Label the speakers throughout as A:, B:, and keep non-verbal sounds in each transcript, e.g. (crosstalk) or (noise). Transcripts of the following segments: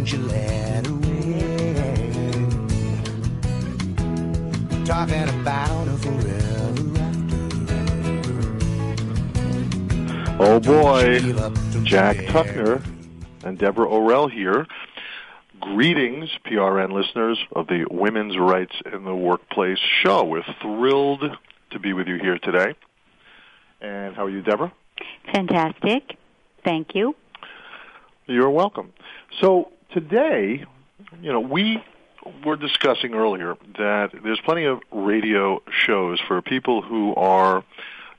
A: don't you let away. Talking about a forever after.
B: Oh boy,
A: Give up, don't you
B: Jack
A: dare.
B: Tuckner and Deborah Orell here. Greetings, PRN listeners of the Women's Rights in the Workplace show. We're thrilled to be with you here today. And how are you, Deborah?
C: Fantastic. Thank you.
B: You're welcome. So today, you know, we were discussing earlier that there's plenty of radio shows for people who are,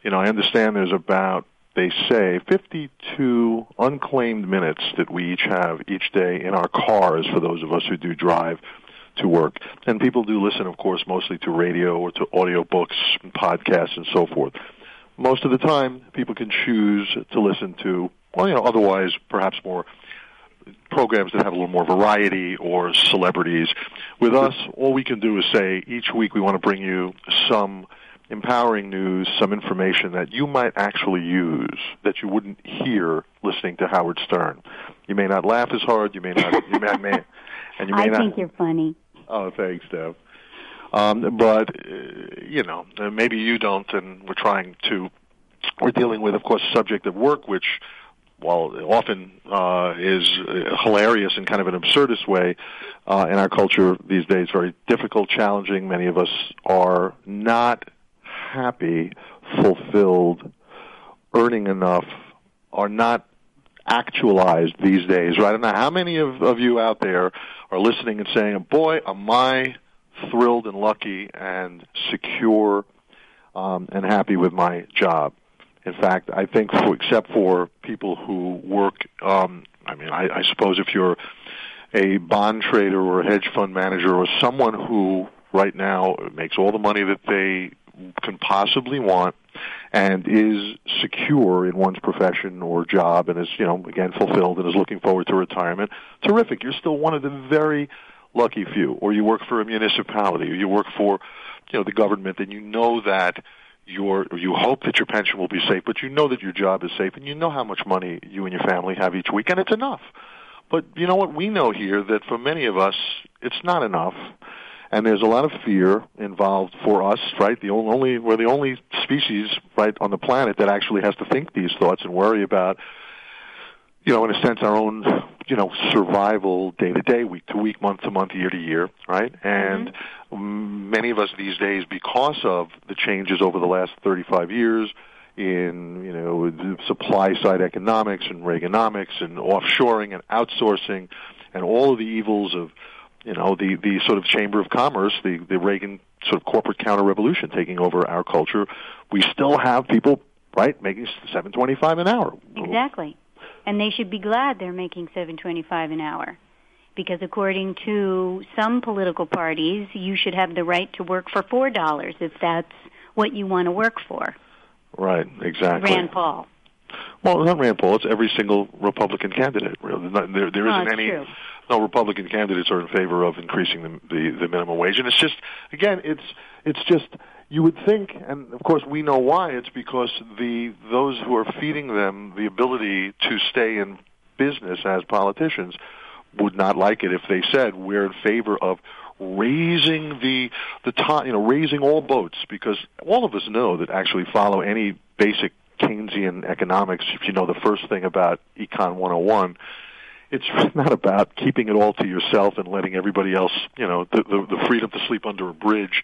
B: you know, I understand there's about they say 52 unclaimed minutes that we each have each day in our cars for those of us who do drive to work. And people do listen, of course, mostly to radio or to audio books, and podcasts, and so forth. Most of the time, people can choose to listen to, well, you know, otherwise perhaps more programs that have a little more variety or celebrities. With us, all we can do is say each week we want to bring you some empowering news, some information that you might actually use that you wouldn't hear listening to Howard Stern. You may not laugh as hard, you may not, you may, may and you may
C: I
B: not.
C: think you're funny.
B: Oh, thanks, Deb. Um, but uh, you know, maybe you don't, and we're trying to. We're dealing with, of course, the subject of work, which, while often uh, is hilarious in kind of an absurdist way, uh, in our culture these days, very difficult, challenging. Many of us are not happy, fulfilled, earning enough, are not actualized these days, right? I don't know how many of, of you out there are listening and saying, boy, am I thrilled and lucky and secure um, and happy with my job. In fact, I think, for, except for people who work, um, I mean, I, I suppose if you're a bond trader or a hedge fund manager or someone who right now makes all the money that they can possibly want and is secure in one's profession or job and is, you know, again fulfilled and is looking forward to retirement, terrific. You're still one of the very lucky few. Or you work for a municipality or you work for, you know, the government and you know that your you hope that your pension will be safe, but you know that your job is safe and you know how much money you and your family have each week and it's enough. But you know what we know here that for many of us it's not enough and there's a lot of fear involved for us, right? The only we're the only species right on the planet that actually has to think these thoughts and worry about, you know, in a sense, our own, you know, survival day to day, week to week, month to month, year to year, right? And mm many of us these days, because of the changes over the last 35 years in, you know, supply side economics and Reaganomics and offshoring and outsourcing and all of the evils of you know the the sort of chamber of commerce the the reagan sort of corporate counter revolution taking over our culture we still have people right making 725 an hour
C: Exactly. And they should be glad they're making 725 an hour. Because according to some political parties, you should have the right to work for $4 if that's what you want to work for.
B: right exactly
C: Rand Paul.
B: well not rand paul it's every single republican candidate really there there
C: Oh,
B: isn't
C: it's
B: any
C: true.
B: no republican candidates are in favor of increasing the, the the minimum wage and it's just again it's it's just you would think and of course we know why it's because the those who are feeding them the ability to stay in business as politicians would not like it if they said we're in favor of raising the the top, you know, raising all boats because all of us know that actually follow any basic Keynesian economics. If you know the first thing about Econ 101, it's (laughs) not about keeping it all to yourself and letting everybody else, you know, the the, the freedom to sleep under a bridge,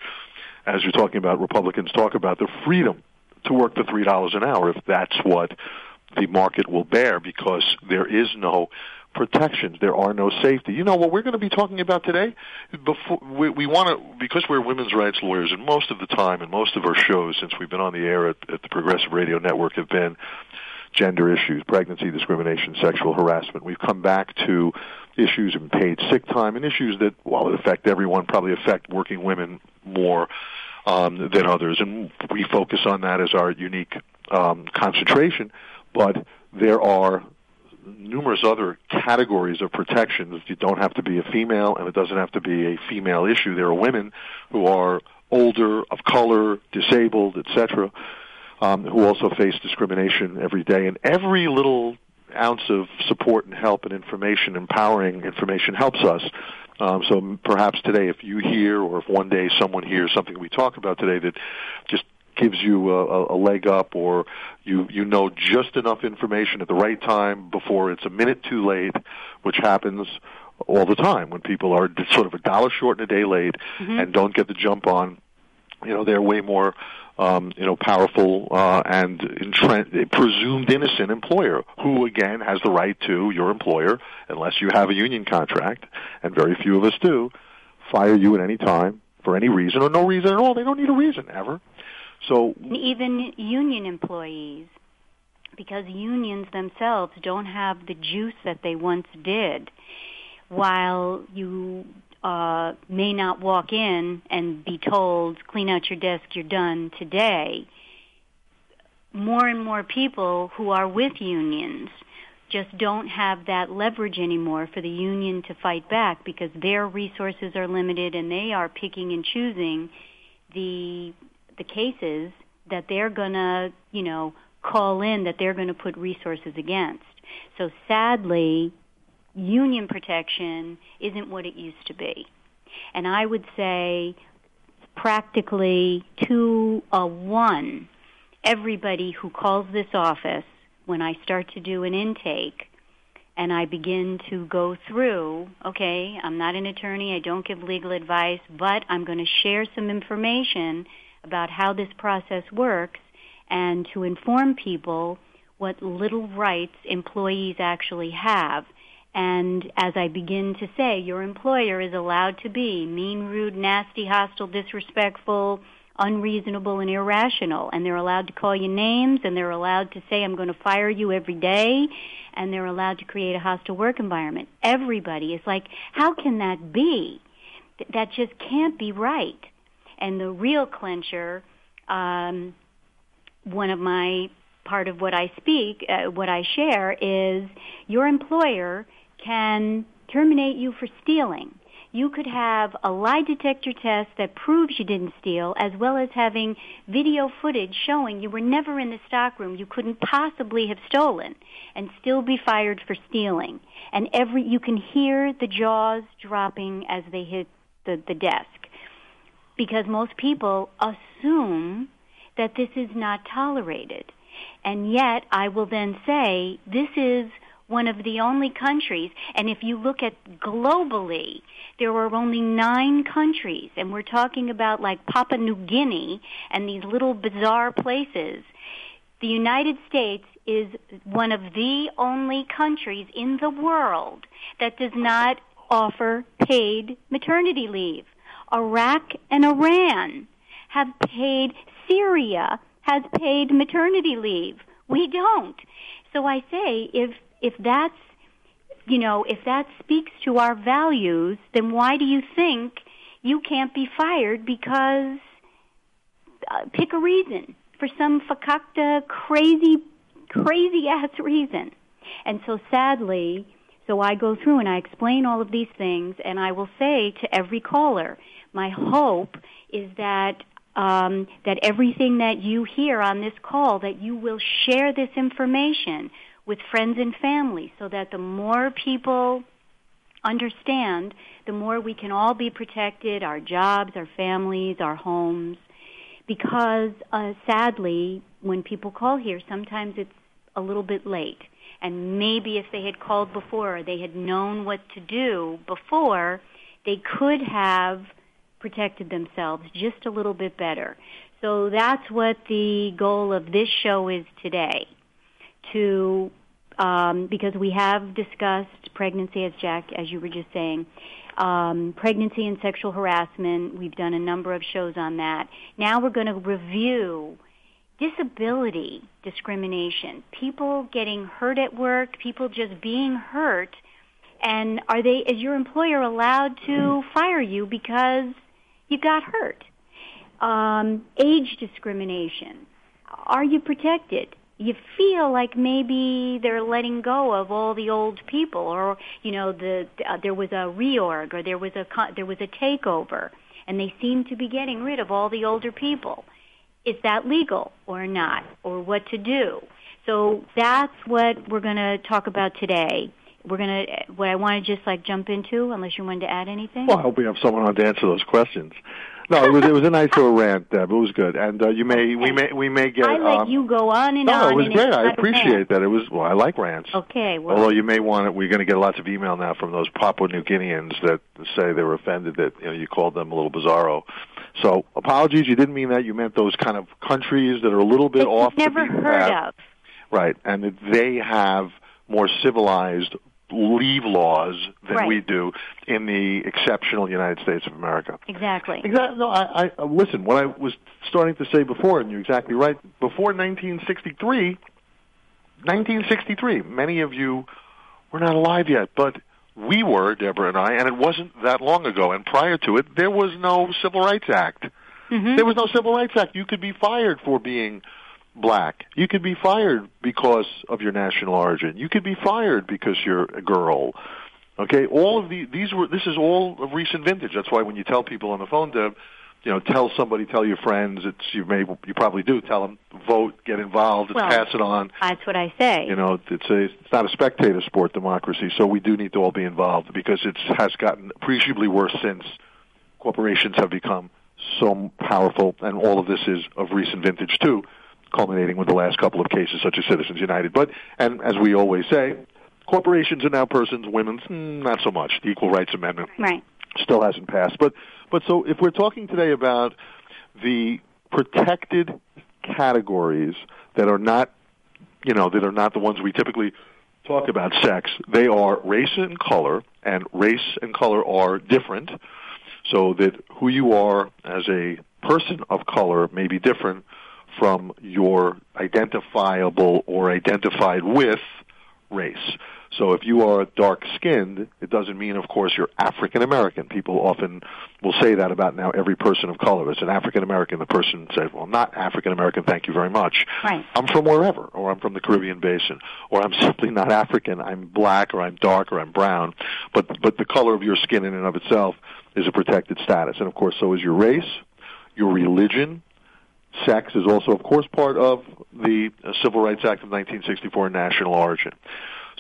B: as you're talking about. Republicans talk about the freedom to work for three dollars an hour if that's what the market will bear because there is no protections. There are no safety. You know what we're going to be talking about today? Before we, we want to, because we're women's rights lawyers, and most of the time, and most of our shows since we've been on the air at, at the Progressive Radio Network have been gender issues, pregnancy discrimination, sexual harassment. We've come back to issues in paid sick time and issues that, while it affect everyone, probably affect working women more um, than others. And we focus on that as our unique um, concentration. But there are numerous other categories of protections. You don't have to be a female, and it doesn't have to be a female issue. There are women who are older, of color, disabled, etc., um, who also face discrimination every day. And every little ounce of support and help and information, empowering information helps us. Um, so perhaps today, if you hear, or if one day someone hears something we talk about today that just gives you a, a leg up, or you you know just enough information at the right time before it's a minute too late, which happens all the time when people are sort of a dollar short and a day late
C: Mhm.
B: and don't get the jump on. You know, they're way more um, you know, powerful uh, and intre- presumed innocent employer, who again has the right to your employer, unless you have a union contract, and very few of us do, fire you at any time for any reason or no reason at all. They don't need a reason ever. So
C: even union employees, because unions themselves don't have the juice that they once did. While you uh, may not walk in and be told, clean out your desk, you're done today, more and more people who are with unions just don't have that leverage anymore for the union to fight back because their resources are limited and they are picking and choosing the the cases that they're going to, you know, call in that they're going to put resources against. So sadly, union protection isn't what it used to be. And I would say practically to a uh, one, everybody who calls this office, when I start to do an intake and I begin to go through, okay, I'm not an attorney, I don't give legal advice, but I'm going to share some information about how this process works and to inform people what little rights employees actually have. And as I begin to say, your employer is allowed to be mean, rude, nasty, hostile, disrespectful, unreasonable, and irrational. And they're allowed to call you names, and they're allowed to say, I'm going to fire you every day, and they're allowed to create a hostile work environment. Everybody is like, how can that be? That just can't be right. And the real clincher, um, one of my part of what I speak, uh, what I share is your employer can terminate you for stealing. You could have a lie detector test that proves you didn't steal, as well as having video footage showing you were never in the stockroom, you couldn't possibly have stolen, and still be fired for stealing. And every you can hear the jaws dropping as they hit the, the desk because most people assume that this is not tolerated. And yet, I will then say, this is one of the only countries, and if you look at globally, there are only nine countries, and we're talking about like Papua New Guinea and these little bizarre places. The United States is one of the only countries in the world that does not offer paid maternity leave. Iraq and Iran have paid, Syria has paid maternity leave. We don't. So I say if if that's you know, if that speaks to our values, then why do you think you can't be fired because uh, pick a reason for some fakakta crazy crazy ass reason. And so sadly, so I go through and I explain all of these things and I will say to every caller, my hope is that um, that everything that you hear on this call, that you will share this information with friends and family so that the more people understand, the more we can all be protected, our jobs, our families, our homes. Because uh, sadly, when people call here, sometimes it's a little bit late. And maybe if they had called before or they had known what to do before, they could have protected themselves just a little bit better. So that's what the goal of this show is today. To um, because we have discussed pregnancy, as Jack, as you were just saying, um, pregnancy and sexual harassment. We've done a number of shows on that. Now we're going to review disability discrimination. People getting hurt at work, people just being hurt, and are they? Is your employer allowed to fire you because you got hurt? Um, age discrimination. Are you protected? You feel like maybe they're letting go of all the old people or you know the uh, there was a reorg or there was a there was a takeover and they seem to be getting rid of all the older people is that legal or not or what to do So that's what we're going to talk about today. We're going to, what I want to just like jump into, unless you wanted to add anything.
B: Well, I hope we have someone on to answer those questions. No, it was it was a nice little rant, Deb. It was good, and uh, you may we may we may get.
C: I let
B: um,
C: you go on and
B: no,
C: on.
B: No, it was great. I appreciate that. It was well. I like rants.
C: Okay, well,
B: Although you may want it, we're going to get lots of email now from those Papua New Guineans that say they were offended that you know you called them a little bizarro. So apologies, you didn't mean that. You meant those kind of countries that are a little bit
C: that
B: off.
C: never heard
B: path.
C: of.
B: Right, and that they have more civilized leave laws than
C: Right.
B: we do in the exceptional United States of America.
C: Exactly.
B: Exactly. No, I, I uh, listen. What I was starting to say before, and you're exactly right. Before 1963, 1963, many of you were not alive yet, but we were, Deborah and I, and it wasn't that long ago. And prior to it, there was no Civil Rights Act.
C: hmm
B: There was no Civil Rights Act. You could be fired for being black. You could be fired because of your national origin. You could be fired because you're a girl. Okay, all of the these were this is all of recent vintage. That's why when you tell people on the phone, Deb, you know, tell somebody, tell your friends. It's you may you probably do tell them vote, get involved,
C: Well,
B: pass it on.
C: That's what I say.
B: You know, it's a it's not a spectator sport, democracy. So we do need to all be involved because it has gotten appreciably worse since corporations have become so powerful, and all of this is of recent vintage too, culminating with the last couple of cases such as Citizens United. But and as we always say, corporations are now persons, women's mm, not so much. The Equal Rights Amendment
C: right.
B: still hasn't passed. But but so if we're talking today about the protected categories that are not you know that are not the ones we typically talk about sex, they are race and color, and race and color are different. So that who you are as a person of color may be different from your identifiable or identified with race. So if you are dark skinned, it doesn't mean, of course, you're African American. People often will say that about now every person of color. As an African American, the person says, well, I'm not African American, thank you very much.
C: Right.
B: I'm from wherever, or I'm from the Caribbean basin, or I'm (laughs) simply not African, I'm black, or I'm dark, or I'm brown. But, but the color of your skin in and of itself is a protected status. And of course, so is your race, your religion, sex is also, of course, part of the Civil Rights Act of 1964 national origin.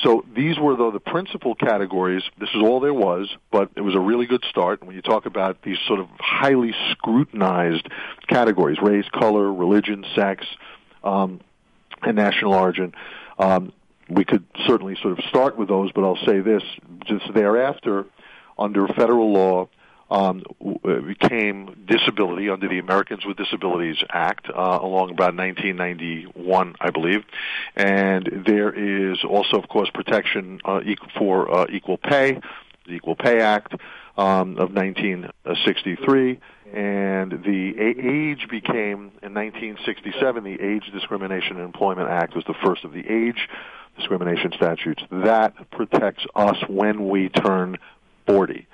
B: So these were, though, the principal categories. This is all there was, but it was a really good start. When you talk about these sort of highly scrutinized categories, race, color, religion, sex, um, and national origin, um, we could certainly sort of start with those, but I'll say this, just thereafter, under federal law, um, uh, became disability under the Americans with Disabilities Act uh, along about 1991, I believe, and there is also, of course, protection uh, for uh, equal pay, the Equal Pay Act um, of 1963, and the age became in 1967 the Age Discrimination and Employment Act was the first of the age discrimination statutes. That protects us when we turn 40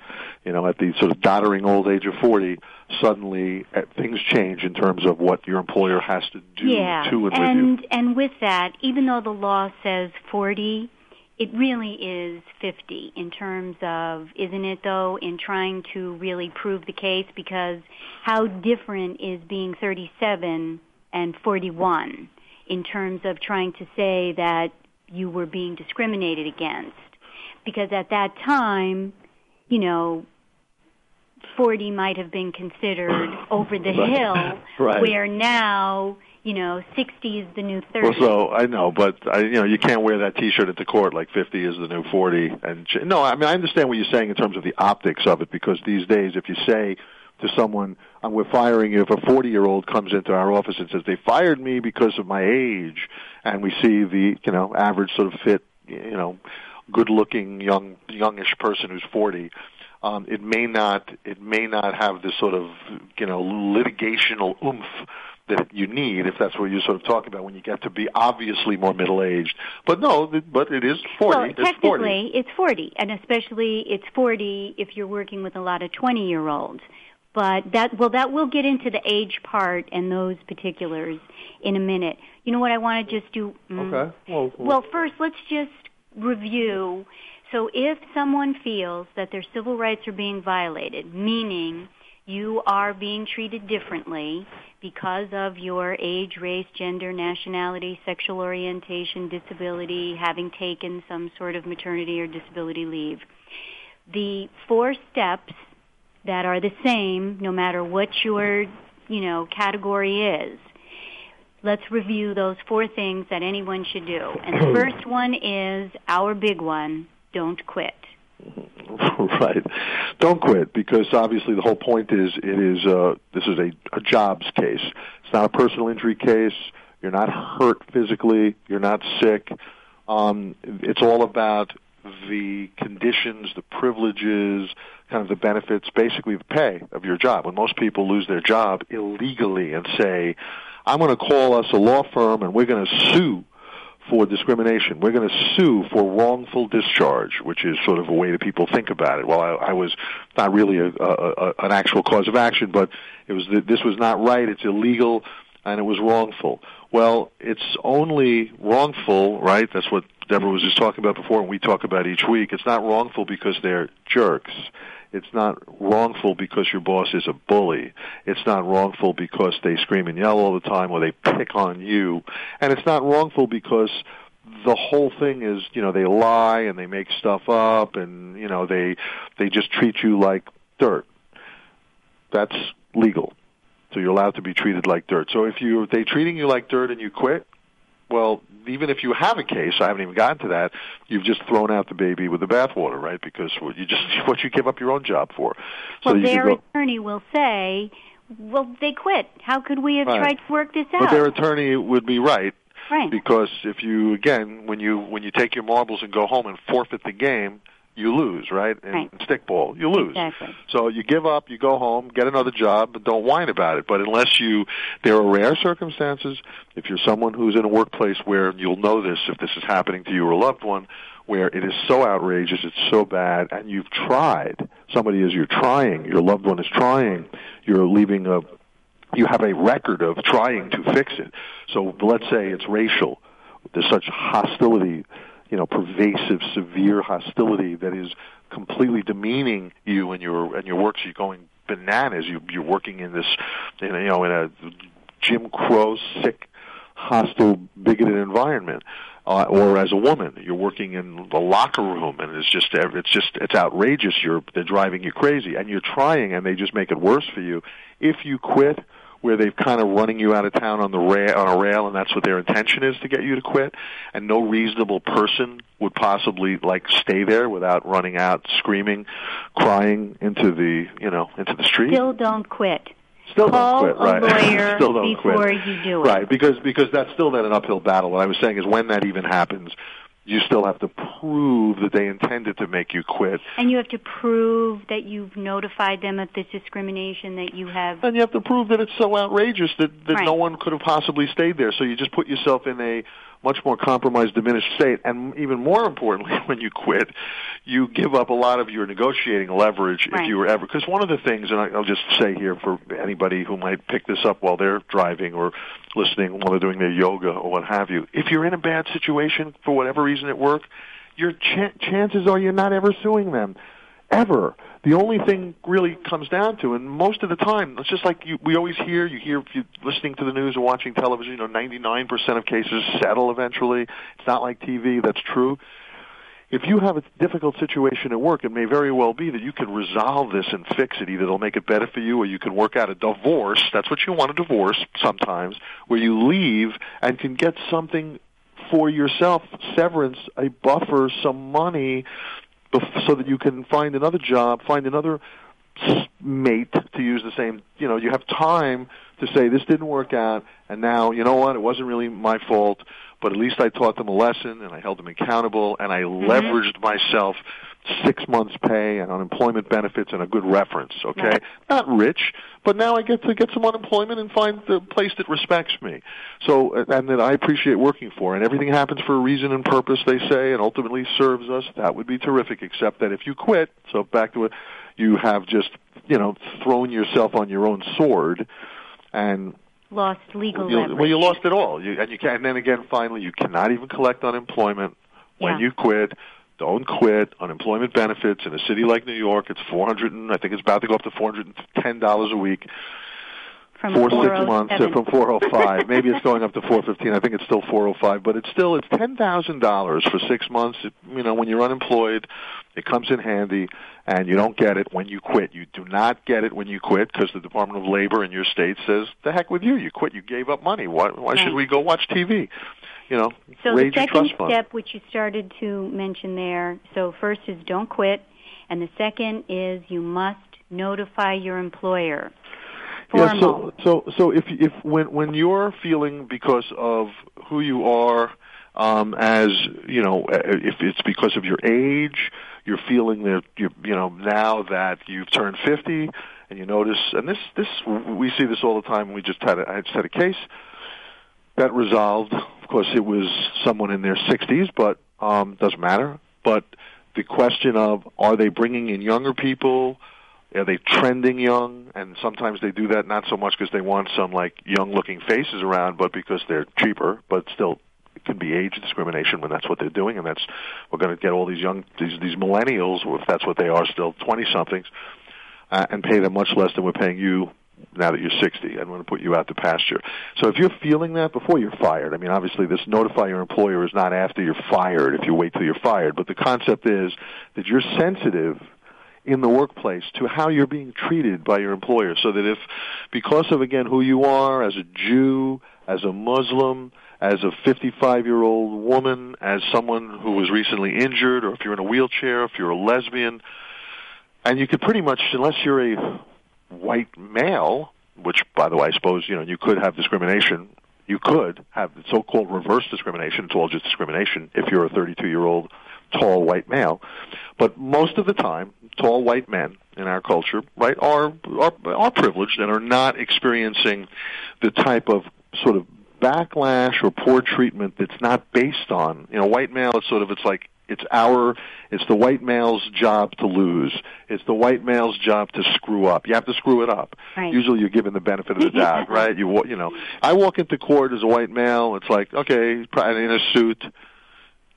B: you know, at the sort of doddering old age of 40, suddenly uh, things change in terms of what your employer has to do
C: yeah.
B: to and with
C: and
B: you.
C: and with that, even though the law says 40, it really is 50 in terms of, isn't it though, in trying to really prove the case because how different is being 37 and 41 in terms of trying to say that you were being discriminated against? Because at that time, you know, 40 might have been considered (clears throat) over the
B: Right.
C: hill,
B: Right.
C: where now, you know, 60 is the new 30.
B: Well, so I know, but I, you know, you can't wear that T-shirt at the court like 50 is the new 40. And ch- no, I mean, I understand what you're saying in terms of the optics of it, because these days, if you say to someone, um, "We're firing you," if a 40-year-old comes into our office and says they fired me because of my age, and we see the, you know, average sort of fit, you know, good-looking young, youngish person who's 40. Um, it may not it may not have this sort of you know litigational oomph that you need if that's what you're sort of talking about when you get to be obviously more middle aged. But no, but it is forty.
C: Well,
B: it's forty.
C: technically, it's 40, and especially it's 40 if you're working with a lot of 20 year olds. But that, well, that will get into the age part and those particulars in a minute. You know what I want to just do? mm,
B: Okay. Well,
C: Well, first, let's just review. So if someone feels that their civil rights are being violated, meaning you are being treated differently because of your age, race, gender, nationality, sexual orientation, disability, having taken some sort of maternity or disability leave. The four steps that are the same no matter what your, you know, category is. Let's review those four things that anyone should do. And the (clears throat) first one is our big one, don't quit. (laughs)
B: right. Don't quit because obviously the whole point is it is uh, this is a, a jobs case. It's not a personal injury case. You're not hurt physically. You're not sick. Um, it's all about the conditions, the privileges, kind of the benefits, basically the pay of your job. When most people lose their job illegally and say, I'm going to call us a law firm and we're going to sue for discrimination. We're going to sue for wrongful discharge, which is sort of a way that people think about it. Well, I, I was not really a, a, a, an actual cause of action, but it was this was not right. It's illegal, and it was wrongful. Well, it's only wrongful, right? That's what Deborah was just talking about before, and we talk about each week. It's not wrongful because they're jerks. It's not wrongful because your boss is a bully. It's not wrongful because they scream and yell all the time or they pick on you. And it's not wrongful because the whole thing is, you know, they lie and they make stuff up and, you know, they they just treat you like dirt. That's legal. So you're allowed to be treated like dirt. So if you if they're treating you like dirt and you quit, well, even if you have a case, I haven't even gotten to that. You've just thrown out the baby with the bathwater, right? Because what you just (laughs) what you give up your own job for.
C: So well, their go, attorney will say, "Well, they quit. How could we have
B: right.
C: tried to work this out?"
B: But their attorney would be right.
C: Right.
B: Because if you again, when you when you take your marbles and go home and forfeit the game, you lose, right? And
C: right.
B: stickball, you lose.
C: Exactly.
B: So you give up, you go home, get another job, but don't whine about it. But unless you, there are rare circumstances. If you're someone who's in a workplace where you'll know this, if this is happening to you or a loved one, where it is so outrageous, it's so bad, and you've tried. Somebody is you're trying. Your loved one is trying. You're leaving a. You have a record of trying to fix it. So let's say it's racial. There's such hostility you know, pervasive, severe hostility that is completely demeaning you and your and your work. So you're going bananas. You you're working in this, in, you know, in a Jim Crow, sick, hostile, bigoted environment. Uh, or as a woman, you're working in the locker room, and it's just it's just it's outrageous. You're they're driving you crazy, and you're trying, and they just make it worse for you. If you quit, where they've kind of running you out of town on the rail, on a rail, and that's what their intention is to get you to quit. And no reasonable person would possibly like stay there without running out, screaming, crying into the you know into the street.
C: Still don't quit.
B: Still
C: Call (laughs)
B: don't quit, right?
C: a lawyer
B: still don't
C: before
B: quit.
C: you do
B: it. Right, because because that's still then an uphill battle. What I was saying is when that even happens, you still have to prove that they intended to make you quit.
C: And you have to prove that you've notified them of this discrimination that you have.
B: And you have to prove that it's so outrageous that, that
C: right.
B: no one could have possibly stayed there. So you just put yourself in a much more compromised, diminished state. And even more importantly, (laughs) when you quit, you give up a lot of your negotiating leverage
C: right.
B: if you were ever. Because one of the things, and I'll just say here for anybody who might pick this up while they're driving or listening while they're doing their yoga or what have you, if you're in a bad situation for whatever reason at work, your ch- chances are you're not ever suing them ever. The only thing really comes down to, and most of the time, it's just like you, we always hear. You hear if you're listening to the news or watching television. You know, 99% of cases settle eventually. It's not like TV. That's true. If you have a difficult situation at work, it may very well be that you can resolve this and fix it. Either it'll make it better for you, or you can work out a divorce. That's what you want a divorce sometimes, where you leave and can get something for yourself, severance, a buffer, some money so that you can find another job, find another mate to use the same. You know, you have time to say this didn't work out, and now you know what? It wasn't really my fault, but at least I taught them a lesson and I held them accountable and I mm-hmm. leveraged myself six months pay and unemployment benefits and a good reference, okay? Not rich, but now I get to get some unemployment and find the place that respects me. So, and that I appreciate working for. And everything happens for a reason and purpose, they say, and ultimately serves us. That would be terrific, except that if you quit, so back to it, you have just, you know, thrown yourself on your own sword and
C: lost legal
B: you,
C: leverage.
B: Well, you lost it all. You, and you can, and then again, finally, you cannot even collect unemployment when
C: yeah.
B: you quit Don't quit. Unemployment benefits in a city like New York, it's 400 and I think it's about to go up to 410 dollars a week
C: From
B: for six months uh, from 405. Maybe it's going up to 415. I think it's still 405, but it's still it's ten thousand dollars for six months. It, you know, when you're unemployed, it comes in handy, and you don't get it when you quit. You do not get it when you quit because the Department of Labor in your state says, "The heck with you! You quit. You gave up money. Why, why should we go watch TV?" You know,
C: So
B: raise
C: the
B: your
C: second
B: trust fund.
C: step, which you started to mention there, so first is don't quit, and the second is you must notify your employer.
B: Yeah, so so so if if when when you're feeling because of who you are um as you know uh, if it's because of your age you're feeling that you you know now that you've turned 50 and you notice and this this we see this all the time we just had a, I just had a case that resolved of course it was someone in their 60s but um doesn't matter but the question of are they bringing in younger people are they trending young? And sometimes they do that not so much because they want some like young looking faces around, but because they're cheaper. But still, it can be age discrimination when that's what they're doing, and that's we're going to get all these young these these millennials, if that's what they are, still twenty somethings, uh, and pay them much less than we're paying you now that you're 60 and want to put you out to pasture. So if you're feeling that before you're fired, I mean, obviously this notify your employer is not after you're fired if you wait till you're fired, but the concept is that you're sensitive in the workplace to how you're being treated by your employer so that if because of again who you are as a Jew, as a Muslim, as a 55 year old woman, as someone who was recently injured, or if you're in a wheelchair, if you're a lesbian, and you could pretty much, unless you're a white male, which by the way, I suppose you know you could have discrimination. You could have the so-called reverse discrimination. It's all just discrimination if you're a 32-year-old tall white male. But most of the time, tall white men in our culture, right, are are, are privileged and are not experiencing the type of sort of backlash or poor treatment that's not based on you know white male. It's sort of it's like it's our it's the white male's job to lose. It's the white male's job to screw up. You have to screw it up.
C: Right.
B: Usually you're given the benefit of the (laughs) doubt, right? You you know, I walk into court as a white male. It's like okay, probably in a suit.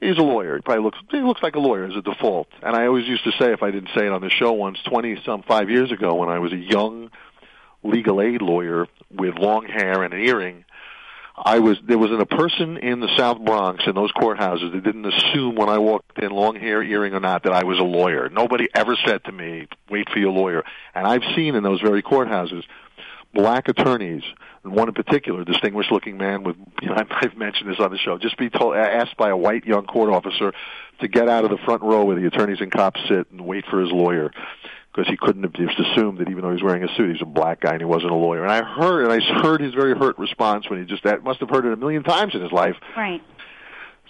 B: He's a lawyer. He probably looks he looks like a lawyer as a default. And I always used to say, if I didn't say it on the show once, twenty some five years ago, when I was a young legal aid lawyer with long hair and an earring, I was there wasn't a person in the South Bronx in those courthouses that didn't assume when I walked in, long hair, earring or not, that I was a lawyer. Nobody ever said to me, "Wait for your lawyer." And I've seen in those very courthouses black attorneys, and one in particular, a distinguished-looking man with, (laughs) you know, I've mentioned this on the show, just be told, asked by a white young court officer to get out of the front row where the attorneys and cops sit and wait for his lawyer because he couldn't have just assumed that even though he was wearing a suit, he's a black guy and he wasn't a lawyer. And I heard, and I heard his very hurt response when he just that must have heard it a million times in his life.
C: Right.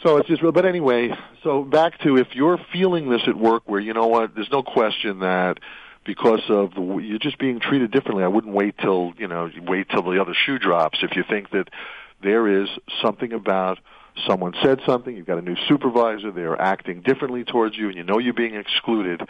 B: So it's just, real. but anyway, so back to if you're feeling this at work, where you know what, there's no question that because of the you're just being treated differently. I wouldn't wait till you know wait till the other shoe drops. If you think that there is something about someone said something, you've got a new supervisor, they're acting differently towards you, and you know you're being excluded.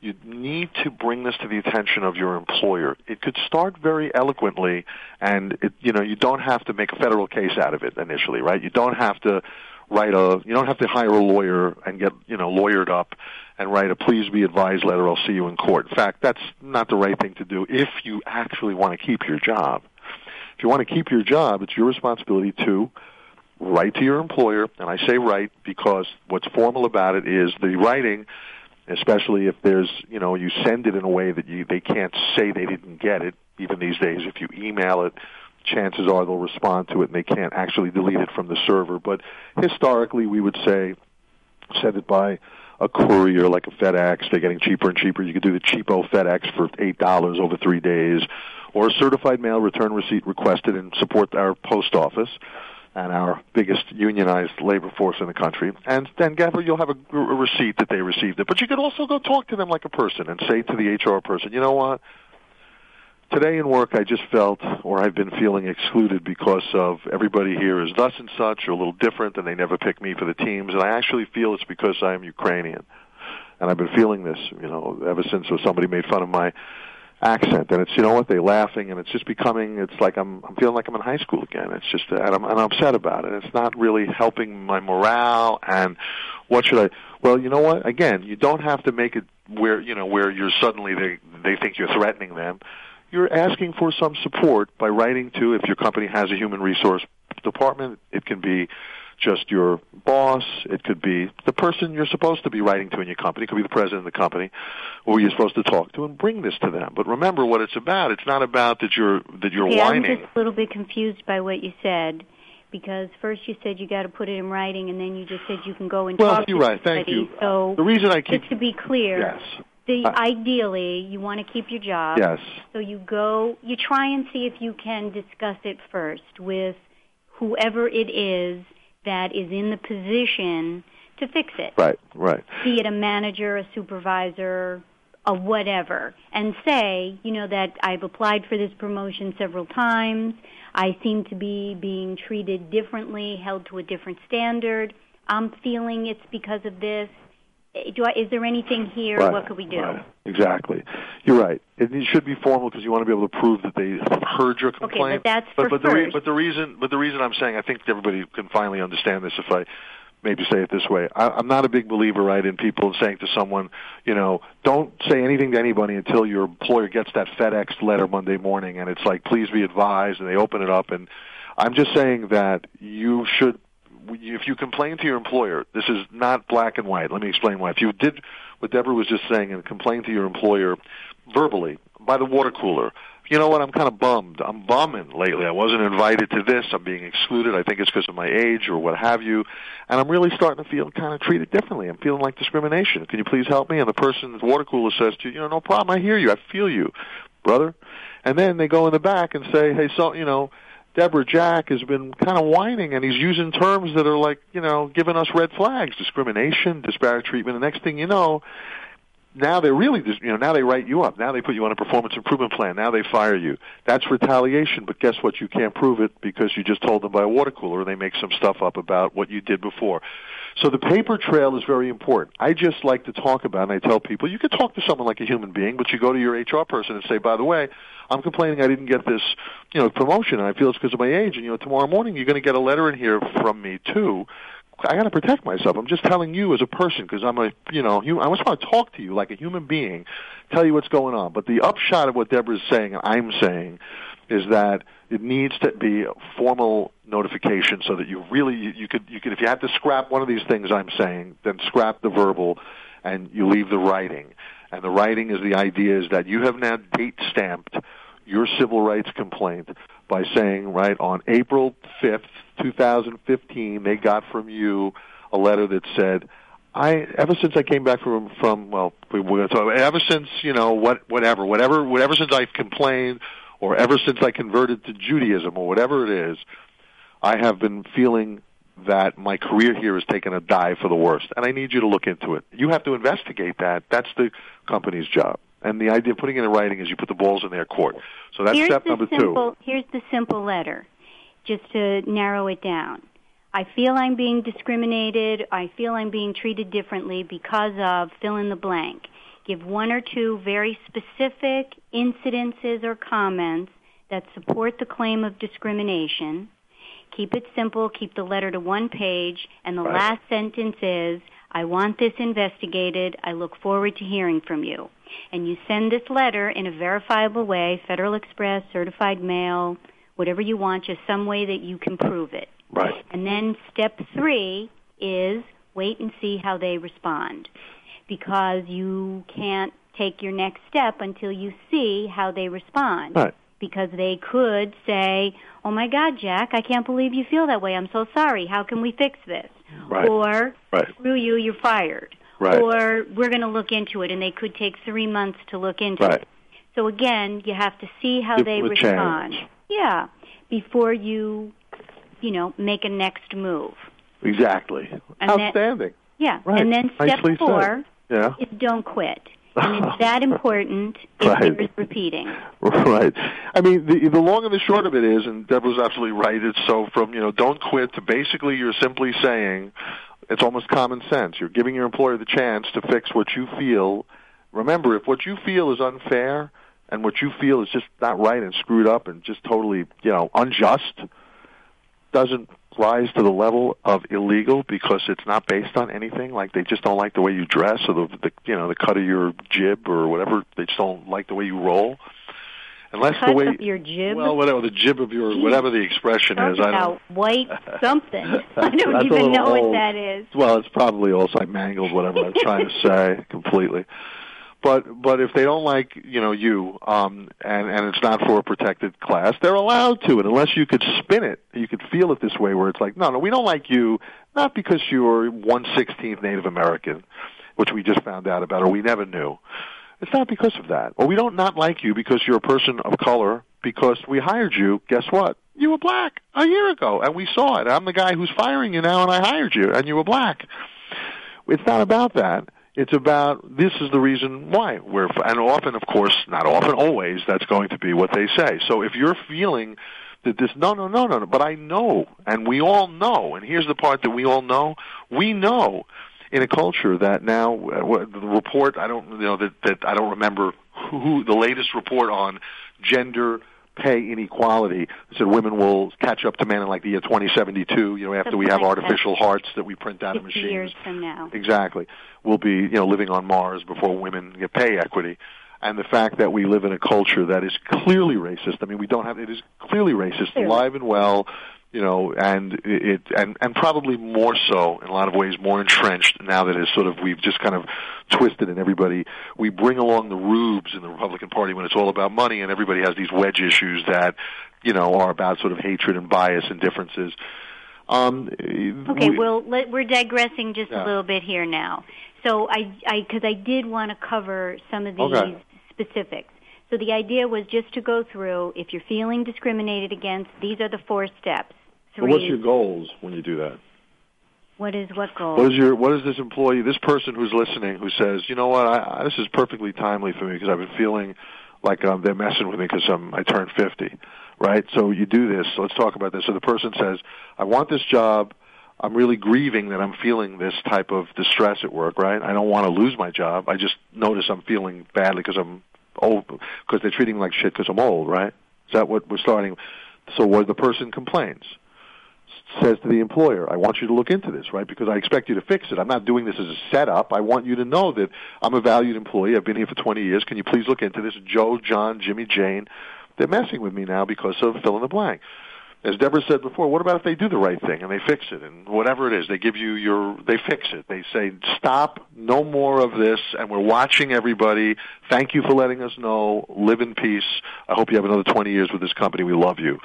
B: You need to bring this to the attention of your employer. It could start very eloquently, and it, you know you don't have to make a federal case out of it initially, right? You don't have to write a you don't have to hire a lawyer and get you know lawyered up and write a please be advised letter i'll see you in court in fact that's not the right thing to do if you actually want to keep your job if you want to keep your job it's your responsibility to write to your employer and i say write because what's formal about it is the writing especially if there's you know you send it in a way that you they can't say they didn't get it even these days if you email it chances are they'll respond to it and they can't actually delete it from the server. But historically, we would say send it by a courier like a FedEx. They're getting cheaper and cheaper. You could do the cheapo FedEx for eight dollars over three days, or a certified mail return receipt requested and support our post office and our biggest unionized labor force in the country. And then gather you'll have a, a receipt that they received it. But you could also go talk to them like a person and say to the HR person, you know what? today in work I just felt or I've been feeling excluded because of everybody here is thus and such or a little different and they never pick me for the teams and I actually feel it's because I'm Ukrainian. And I've been feeling this, you know, ever since somebody made fun of my accent and it's you know what they're laughing and it's just becoming it's like I'm I'm feeling like I'm in high school again. It's just and I'm, and I'm upset about it. It's not really helping my morale and what should I well you know what again you don't have to make it where you know where you're suddenly they they think you're threatening them. You're asking for some support by writing to if your company has a human resource department it can be just your boss. It could be the person you're supposed to be writing to in your company. It could be the president of the company, or you're supposed to talk to and bring this to them. But remember what it's about. It's not about that you're that you're
C: yeah,
B: whining.
C: I'm just a little bit confused by what you said. Because first you said you got to put it in writing, and then you just said you can go and
B: well,
C: talk
B: you're
C: to
B: right. Thank you.
C: So
B: the reason I keep
C: just to be clear,
B: yes,
C: the ideally you want to keep your job.
B: yes,
C: So you go, you try and see if you can discuss it first with whoever it is that is in the position to fix it.
B: right, right.
C: Be it a manager, a supervisor, a whatever, and say, you know, that I've applied for this promotion several times. I seem to be being treated differently, held to a different standard. I'm feeling it's because of this. Do I, is there anything here?
B: Right,
C: What could we do?
B: Right. Exactly. You're right. It, it should be formal because you want to be able to prove that they heard your complaint.
C: Okay, but that's
B: but, but the re- but the reason but the reason I'm saying I think everybody can finally understand this if I maybe say it this way. I, I'm not a big believer, right, in people saying to someone, you know, don't say anything to anybody until your employer gets that FedEx letter Monday morning, and it's like, please be advised, and they open it up, and I'm just saying that you should if you complain to your employer, this is not black and white. Let me explain why. If you did what Deborah was just saying and complain to your employer verbally by the water cooler, you know what? I'm kind of bummed. I'm bumming lately. I wasn't invited to this. I'm being excluded. I think it's because of my age or what have you. And I'm really starting to feel kind of treated differently. I'm feeling like discrimination. Can you please help me? And the person at the water cooler says to you, you know, no problem. I hear you. I feel you, brother. And then they go in the back and say, hey, so, you know, Deborah Jack has been kind of whining and he's using terms that are like, you know, giving us red flags, discrimination, disparate treatment. The next thing you know, now they really, dis- you know, now they write you up. Now they put you on a performance improvement plan. Now they fire you. That's retaliation, but guess what? You can't prove it because you just told them by a water cooler they make some stuff up about what you did before. So the paper trail is very important. I just like to talk about, and I tell people, you can talk to someone like a human being, but you go to your HR person and say, by the way, I'm complaining I didn't get this, you know, promotion, and I feel it's because of my age. And you know, tomorrow morning you're going to get a letter in here from me too. I got to protect myself. I'm just telling you as a person because I'm a, you know, hum- I just want to talk to you like a human being, tell you what's going on. But the upshot of what Deborah's saying and I'm saying is that it needs to be formal notification so that you really you, you could you could if you had to scrap one of these things I'm saying, then scrap the verbal and you leave the writing. And the writing is the idea is that you have now date stamped your civil rights complaint by saying, right, on April 5th, 2015, they got from you a letter that said, I ever since I came back from from well we to talk ever since you know what whatever whatever whatever since I've complained or ever since I converted to Judaism or whatever it is I have been feeling that my career here has taken a dive for the worst and I need you to look into it you have to investigate that that's the company's job and the idea of putting it in writing is you put the balls in their court so that's
C: here's
B: step number
C: simple,
B: two
C: Here's the simple letter, just to narrow it down. I feel I'm being discriminated. I feel I'm being treated differently because of fill in the blank. Give one or two very specific incidences or comments that support the claim of discrimination. Keep it simple. Keep the letter to one page. And the
B: Right.
C: last sentence is, I want this investigated. I look forward to hearing from you. And you send this letter in a verifiable way, Federal Express, certified mail, whatever you want, just some way that you can prove it.
B: right
C: And then step three is wait and see how they respond. Because you can't take your next step until you see how they respond.
B: right
C: Because they could say, oh my God, Jack, I can't believe you feel that way. I'm so sorry. How can we fix this?
B: right
C: Or,
B: right
C: screw you, you're fired.
B: right
C: Or, we're going to look into it. And they could take three months to look into
B: right
C: it. So again, you have to see how they respond. Yeah, before you, you know, make a next move.
B: exactly
C: And then-
B: outstanding
C: Yeah,
B: Right.
C: and then step
B: Nicely said. Yeah
C: is don't quit. (laughs) And it's that important
B: Right.
C: there's repeating.
B: Right. I mean, the the long and the short of it is, and Deborah's absolutely right. It's so from you know, don't quit to basically you're simply saying, it's almost common sense. You're giving your employer the chance to fix what you feel. Remember, if what you feel is unfair, and what you feel is just not right and screwed up and just totally, you know, unjust, doesn't rise to the level of illegal because it's not based on anything. Like they just don't like the way you dress or the, the you know the cut of your jib or whatever. They just don't like the way you roll. Unless
C: Cut
B: the way
C: of your jib.
B: well, whatever the jib of your whatever the expression
C: Talk
B: is, I don't.
C: about white (laughs) something. (laughs) I don't even
B: little
C: know what that is.
B: Well, it's probably also I mangled whatever I was trying to (laughs) say completely. But but if they don't like you know you um and and it's not for a protected class, they're allowed to. And unless you could spin it, you could feel it this way, where it's like no no we don't like you not because you're one sixteenth Native American, which we just found out about or we never knew. It's not because of that. Or we don't not like you because you're a person of color because we hired you. Guess what? You were black a year ago and we saw it. I'm the guy who's firing you now and I hired you and you were black. It's not about that. It's about this is the reason why we're and often of course not often always that's going to be what they say. So if you're feeling that this no no no no no but I know and we all know and here's the part that we all know we know in a culture that now uh, the report I don't you know that that I don't remember who the latest report on gender pay inequality said women will catch up to men in like the year 2072 you know after we have
C: Something like that.
B: artificial hearts that we print out of
C: 50
B: machines
C: years from now.
B: exactly we'll be you know living on Mars before women get pay equity and the fact that we live in a culture that is clearly racist I mean we don't have it is clearly racist alive and well you know and it and and probably more so in a lot of ways more entrenched now that it's sort of we've just kind of twisted and everybody we bring along the rubes in the Republican Party when it's all about money and everybody has these wedge issues that you know are about sort of hatred and bias and differences um
C: Okay,
B: we-
C: well, let, we're digressing just
B: Yeah.
C: a little bit here now. So I, I, because I did want to cover some of these
B: Okay.
C: specifics. So the idea was just to go through. If you're feeling discriminated against, these are the four steps. Three.
B: what's your goals when you do that?
C: what is what goal?
B: What is your what is this employee, this person who's listening, who says, you know what, I, I, this is perfectly timely for me because I've been feeling like um, they're messing with me because I'm I turned fifty, right? So you do this. So let's talk about this. So the person says, I want this job. I'm really grieving that I'm feeling this type of distress at work, right? I don't want to lose my job. I just notice I'm feeling badly because I'm old, because they're treating me like shit because I'm old, right? Is that what we're starting? So what the person complains says to the employer, I want you to look into this, right? Because I expect you to fix it. I'm not doing this as a setup. I want you to know that I'm a valued employee. I've been here for 20 years. Can you please look into this? Joe, John, Jimmy, Jane, they're messing with me now because of fill in the blank. As Deborah said before, what about if they do the right thing and they fix it and whatever it is, they give you your, they fix it. They say, stop, no more of this, and we're watching everybody. Thank you for letting us know. Live in peace. I hope you have another 20 years with this company. We love you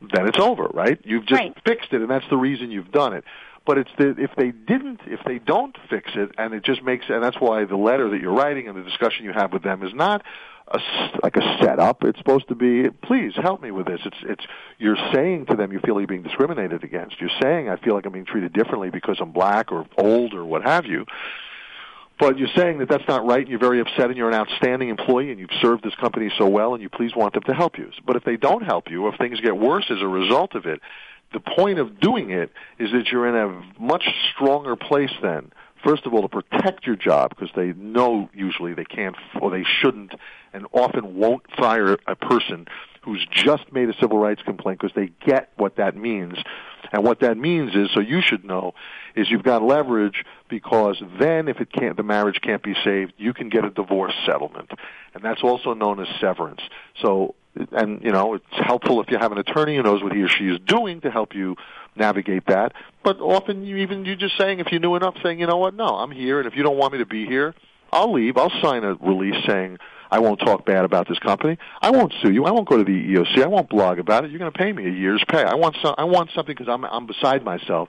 B: then it's over, right? You've just
C: Right.
B: fixed it, and that's the reason you've done it. But it's the if they didn't, if they don't fix it, and it just makes, and that's why the letter that you're writing and the discussion you have with them is not a, s- like a setup. It's supposed to be, please help me with this. It's it's you're saying to them you feel you're being discriminated against. You're saying I feel like I'm being treated differently because I'm black or old or what have you. But you're saying that that's not right, and you're very upset, and you're an outstanding employee, and you've served this company so well, and you please want them to help you. But if they don't help you, if things get worse as a result of it, the point of doing it is that you're in a much stronger place then. First of all, to protect your job, because they know usually they can't or they shouldn't, and often won't fire a person who's just made a civil rights complaint because they get what that means. And what that means is, so you should know, is you've got leverage because then if it can't, the marriage can't be saved, you can get a divorce settlement. And that's also known as severance. So, and you know, it's helpful if you have an attorney who knows what he or she is doing to help you navigate that. But often you even, you're just saying, if you knew enough, saying, you know what, no, I'm here, and if you don't want me to be here, I'll leave. I'll sign a release saying, I won't talk bad about this company. I won't sue you. I won't go to the EEOC. I won't blog about it. You're going to pay me a year's pay. I want some, I want something because I'm I'm beside myself.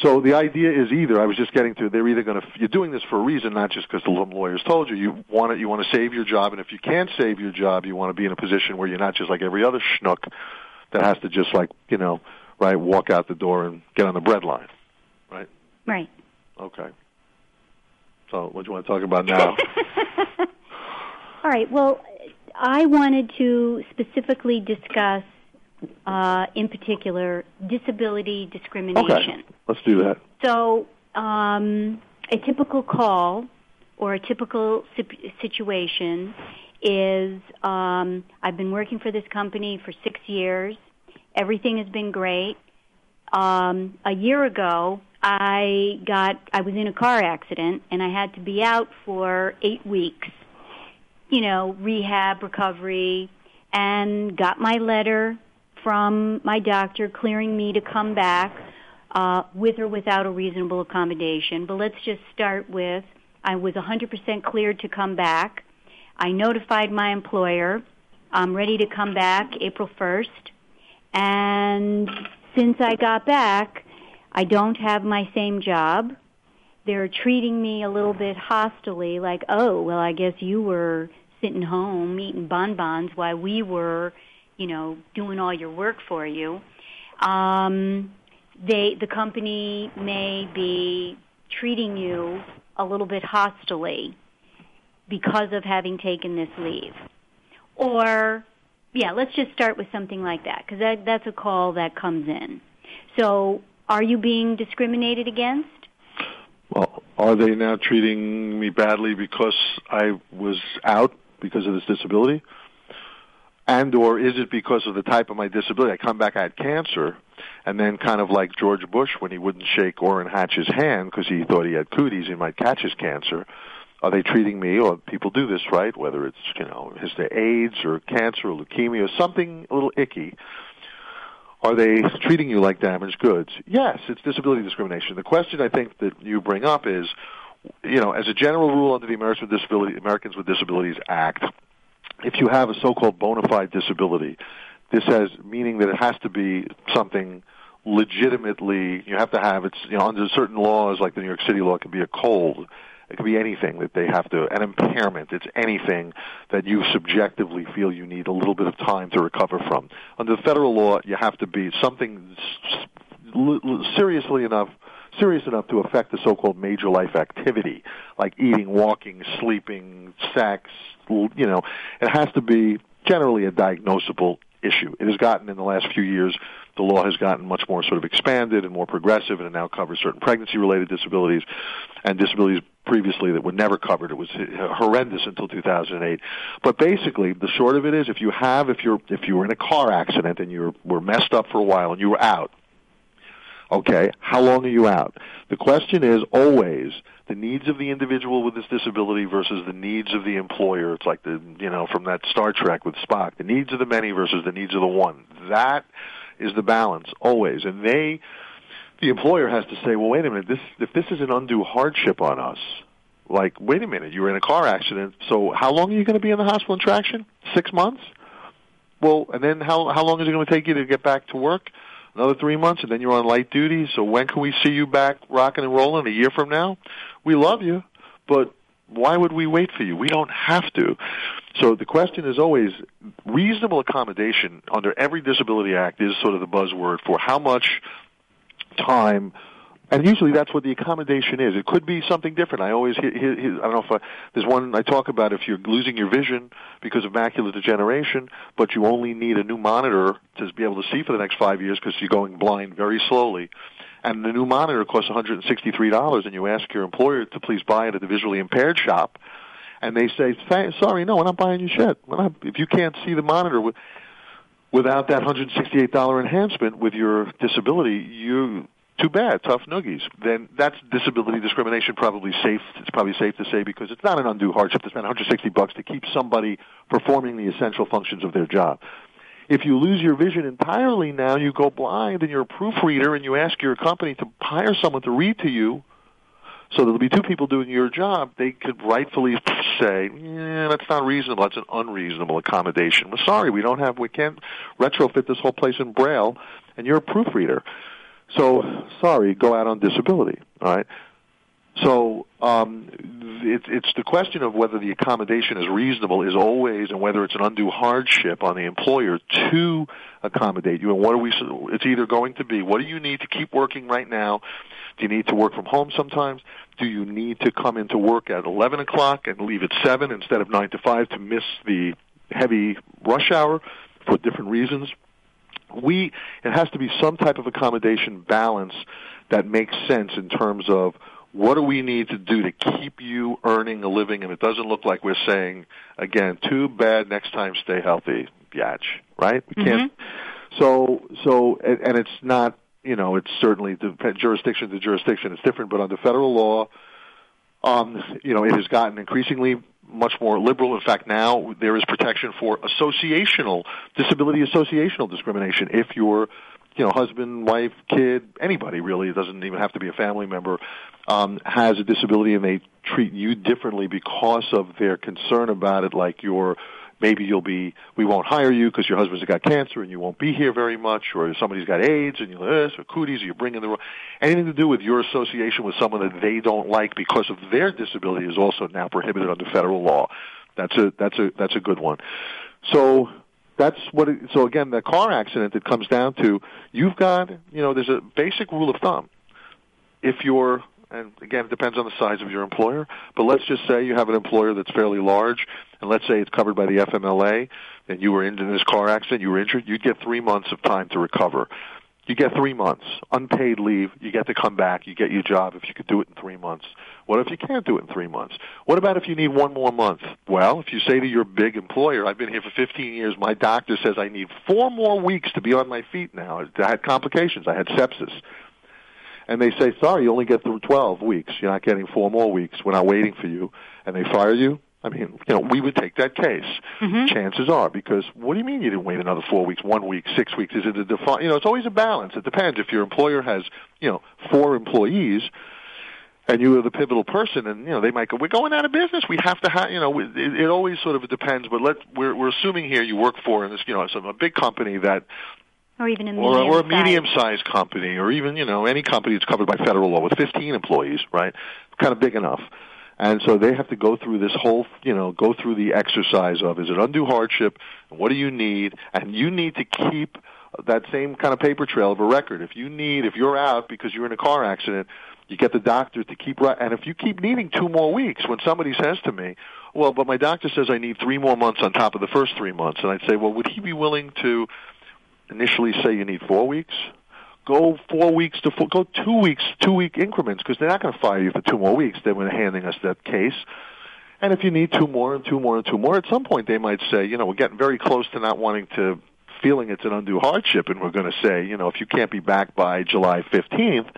B: So the idea is either I was just getting to they're either going to you're doing this for a reason, not just because the lawyers told you. You want it. You want to save your job, and if you can't save your job, you want to be in a position where you're not just like every other schnook that has to just like you know right walk out the door and get on the bread line. Right.
C: Right.
B: Okay. So what do you want to talk about now? (laughs)
C: All right. Well, I wanted to specifically discuss, uh, in particular, disability discrimination.
B: okay. Let's do that.
C: So, um, a typical call or a typical situation is um, I've been working for this company for six years. Everything has been great. Um, a year ago, I got I was in a car accident and I had to be out for eight weeks. You know, rehab, recovery, and got my letter from my doctor clearing me to come back uh, with or without a reasonable accommodation. But let's just start with I was 100% cleared to come back. I notified my employer. I'm ready to come back April 1st. And since I got back, I don't have my same job. They're treating me a little bit hostilely, like, oh, well, I guess you were sitting home eating bonbons while we were, you know, doing all your work for you. Um, they, the company may be treating you a little bit hostilely because of having taken this leave. Or, yeah, let's just start with something like that because that, that's a call that comes in. So, are you being discriminated against?
B: Well, are they now treating me badly because I was out because of this disability? And or is it because of the type of my disability? I come back, I had cancer, and then kind of like George Bush when he wouldn't shake Orrin Hatch's hand because he thought he had cooties, he might catch his cancer. Are they treating me, or people do this, right? Whether it's you know, is there AIDS or cancer or leukemia or something a little icky? Are they treating you like damaged goods? Yes, it's disability discrimination. The question I think that you bring up is, you know, as a general rule under the Americans with, Disability, Americans with Disabilities Act, if you have a so-called bona fide disability, this has meaning that it has to be something legitimately you have to have it's you know under certain laws like the New York City law it can be a cold. It could be anything that they have to an impairment. It's anything that you subjectively feel you need a little bit of time to recover from. Under the federal law you have to be something seriously enough serious enough to affect the so-called major life activity like eating walking sleeping sex you know it has to be generally a diagnosable issue. It has gotten in the last few years, the law has gotten much more sort of expanded and more progressive, and it now covers certain pregnancy-related disabilities and disabilities previously that were never covered. It was horrendous until 2008. But basically, the short of it is, if you have, if you're, if you were in a car accident and you were messed up for a while and you were out, Okay, how long are you out? The question is always the needs of the individual with this disability versus the needs of the employer. It's like the, you know, from that Star Trek with Spock, the needs of the many versus the needs of the one. That is the balance always. And they, the employer has to say, well, wait a minute, this, if this is an undue hardship on us, like, wait a minute, you were in a car accident, so how long are you going to be in the hospital in traction? Six months? Well, and then how, how long is it going to take you to get back to work? Another three months, and then you're on light duty. So when can we see you back rocking and rolling? A year from now? We love you, but why would we wait for you? We don't have to. So the question is always reasonable accommodation under every disability act is sort of the buzzword for how much time and usually that's what the accommodation is. It could be something different. I always hear, hear, hear I don't know if I, there's one I talk about if you're losing your vision because of macular degeneration, but you only need a new monitor to be able to see for the next five years because you're going blind very slowly. And the new monitor costs $163 and you ask your employer to please buy it at the visually impaired shop and they say, sorry, no, we're not buying you shit. Not, if you can't see the monitor with, without that $168 enhancement with your disability, you too bad, tough noogies. Then that's disability discrimination. Probably safe. It's probably safe to say because it's not an undue hardship to spend 160 bucks to keep somebody performing the essential functions of their job. If you lose your vision entirely now, you go blind and you're a proofreader and you ask your company to hire someone to read to you so there'll be two people doing your job, they could rightfully say, yeah, that's not reasonable. That's an unreasonable accommodation. We're sorry, we don't have, we can't retrofit this whole place in Braille, and you're a proofreader. So, sorry, go out on disability. All right. So um, it's it's the question of whether the accommodation is reasonable is always, and whether it's an undue hardship on the employer to accommodate you. And what are we? It's either going to be what do you need to keep working right now? Do you need to work from home sometimes? Do you need to come into work at 11 o'clock and leave at 7 instead of 9 to 5 to miss the heavy rush hour for different reasons? We it has to be some type of accommodation balance that makes sense in terms of what do we need to do to keep you earning a living? And it doesn't look like we're saying, again, too bad, next time stay healthy, biatch, right? We can't.
C: Mm-hmm.
B: So, so, and, and it's not, you know, it's certainly the jurisdiction to jurisdiction. It's different, but under federal law, um, you know, it has gotten increasingly much more liberal. In fact, now there is protection for associational disability associational discrimination. If your you know husband, wife, kid, anybody really, it doesn't even have to be a family member, um, has a disability and they treat you differently because of their concern about it, like you're maybe you'll be we won't hire you because your husband's got cancer and you won't be here very much or somebody's got AIDS and you're this or cooties or you're bringing the anything to do with your association with someone that they don't like because of their disability is also now prohibited under federal law. That's a that's a that's a good one. So that's what it, so again the car accident it comes down to you've got you know there's a basic rule of thumb. If you're and again, it depends on the size of your employer. But let's just say you have an employer that's fairly large, and let's say it's covered by the FMLA, and you were in this car accident, you were injured, you'd get three months of time to recover. You get three months, unpaid leave. You get to come back. You get your job if you could do it in three months. What if you can't do it in three months? What about if you need one more month? Well, if you say to your big employer, "I've been here for 15 years. My doctor says I need four more weeks to be on my feet now. I had complications. I had sepsis." And they say, sorry, you only get through 12 weeks. You're not getting four more weeks. We're not waiting for you. And they fire you. I mean, you know, we would take that case.
C: Mm-hmm.
B: Chances are, because what do you mean you didn't wait another four weeks, one week, six weeks? Is it a defi- You know, it's always a balance. It depends. If your employer has, you know, four employees, and you are the pivotal person, and you know they might go, "We're going out of business. We have to have." You know, it, it always sort of depends. But let we're we're assuming here you work for in this, you know, some a big company that
C: or even a
B: or,
C: medium
B: or a medium-sized company, or even you know any company that's covered by federal law with 15 employees, right? Kind of big enough, and so they have to go through this whole, you know, go through the exercise of is it undue hardship, and what do you need, and you need to keep that same kind of paper trail of a record. If you need, if you're out because you're in a car accident, you get the doctor to keep right. And if you keep needing two more weeks, when somebody says to me, "Well, but my doctor says I need three more months on top of the first three months," and I'd say, "Well, would he be willing to?" Initially say you need four weeks, go four weeks to four, go two weeks, two week increments because they're not going to fire you for two more weeks. They were handing us that case. And if you need two more and two more and two more, at some point they might say, you know, we're getting very close to not wanting to, feeling it's an undue hardship, and we're going to say, you know, if you can't be back by July 15th,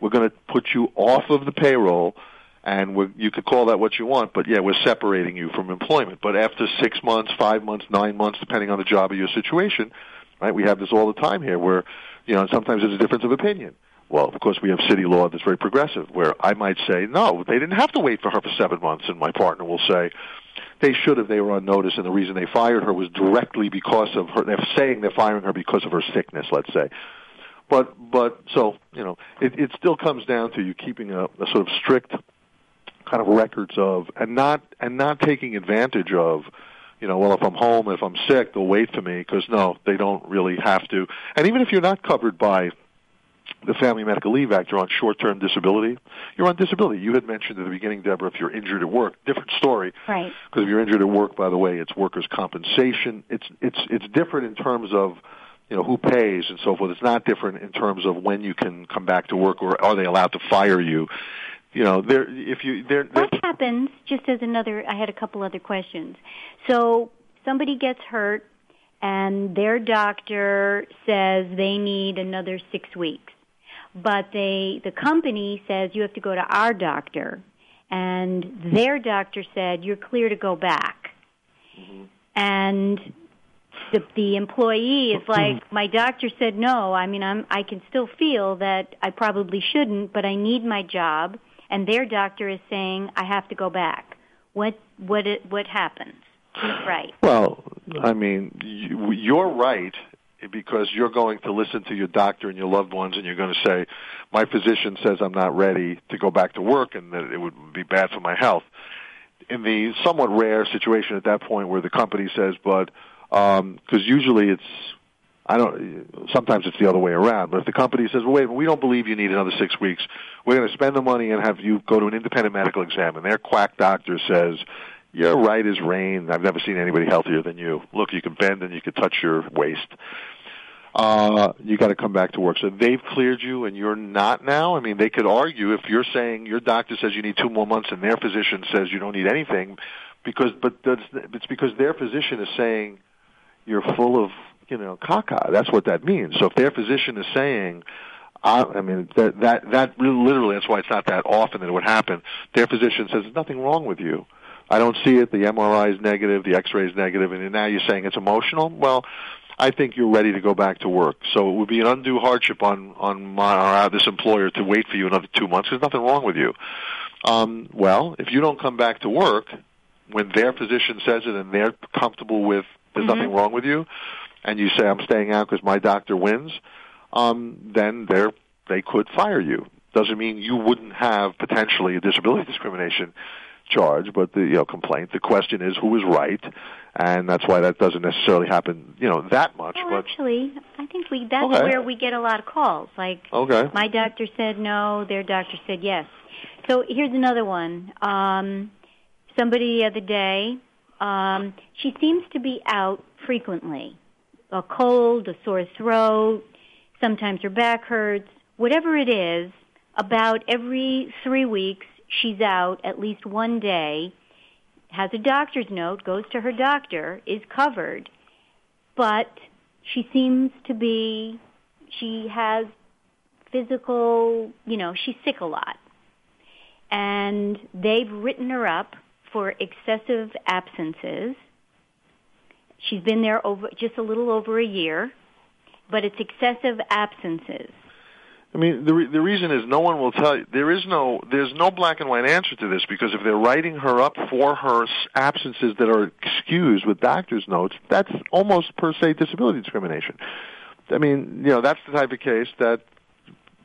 B: we're going to put you off of the payroll, and we're, you could call that what you want, but yeah, we're separating you from employment. But after six months, five months, nine months, depending on the job or your situation, right? We have this all the time here where, you know, sometimes there's a difference of opinion. Well, of course, we have city law that's very progressive, where I might say, no, they didn't have to wait for her for seven months, and my partner will say, they should have. They were on notice, and the reason they fired her was directly because of her. They're saying they're firing her because of her sickness, let's say. But but so you know, it, it still comes down to you keeping a, a sort of strict kind of records of, and not and not taking advantage of you know, well, if I'm home, if I'm sick, they'll wait for me because no, they don't really have to. And even if you're not covered by the Family Medical Leave Act, you're on short-term disability. You're on disability. You had mentioned at the beginning, Deborah, if you're injured at work, different story.
C: Right.
B: Because if you're injured at work, by the way, it's workers' compensation. It's it's it's different in terms of you know who pays and so forth. It's not different in terms of when you can come back to work or are they allowed to fire you you know, there if you there.
C: What happens? Just as another, I had a couple other questions. So somebody gets hurt, and their doctor says they need another six weeks, but they the company says you have to go to our doctor, and their doctor said you're clear to go back,
B: mm-hmm.
C: and the the employee is like my doctor said no i mean i'm i can still feel that i probably shouldn't but i need my job and their doctor is saying I have to go back. What what what happens? Right?
B: Well, I mean, you, you're right because you're going to listen to your doctor and your loved ones, and you're going to say, "My physician says I'm not ready to go back to work, and that it would be bad for my health." In the somewhat rare situation at that point where the company says, "But," because um, usually it's I don't. Sometimes it's the other way around. But if the company says, "Well, wait, we don't believe you need another six weeks. We're going to spend the money and have you go to an independent medical exam," and their quack doctor says, "You're right as rain. I've never seen anybody healthier than you. Look, you can bend and you can touch your waist." uh, you got to come back to work. So they've cleared you and you're not now. I mean, they could argue if you're saying your doctor says you need two more months and their physician says you don't need anything, because but it's because their physician is saying you're full of you know caca. That's what that means. So if their physician is saying I, I mean that that that literally that's why it's not that often that it would happen. Their physician says there's nothing wrong with you. I don't see it. The MRI is negative, the X-ray is negative. negative, and now you're saying it's emotional. Well, I think you're ready to go back to work. So it would be an undue hardship on on my, uh, this employer to wait for you another two months. There's nothing wrong with you. Um, well, if you don't come back to work when their physician says it and they're comfortable with there's mm-hmm. nothing wrong with you, and you say I'm staying out because my doctor wins, um, then they're they could fire you. Doesn't mean you wouldn't have potentially a disability discrimination charge, but the you know complaint. The question is who is right, and that's why that doesn't necessarily happen, you know, that much.
C: Well,
B: but
C: actually, I think we that's
B: okay.
C: where we get a lot of calls. Like,
B: okay,
C: my doctor said no, their doctor said yes. So here's another one. Um, somebody the other day, um, she seems to be out frequently. A cold, a sore throat, sometimes her back hurts, whatever it is, about every three weeks she's out at least one day, has a doctor's note, goes to her doctor, is covered, but she seems to be, she has physical, you know, she's sick a lot. And they've written her up for excessive absences. She's been there over just a little over a year, but it's excessive absences.
B: I mean, the re- the reason is no one will tell you. There is no there's no black and white answer to this because if they're writing her up for her absences that are excused with doctor's notes, that's almost per se disability discrimination. I mean, you know, that's the type of case that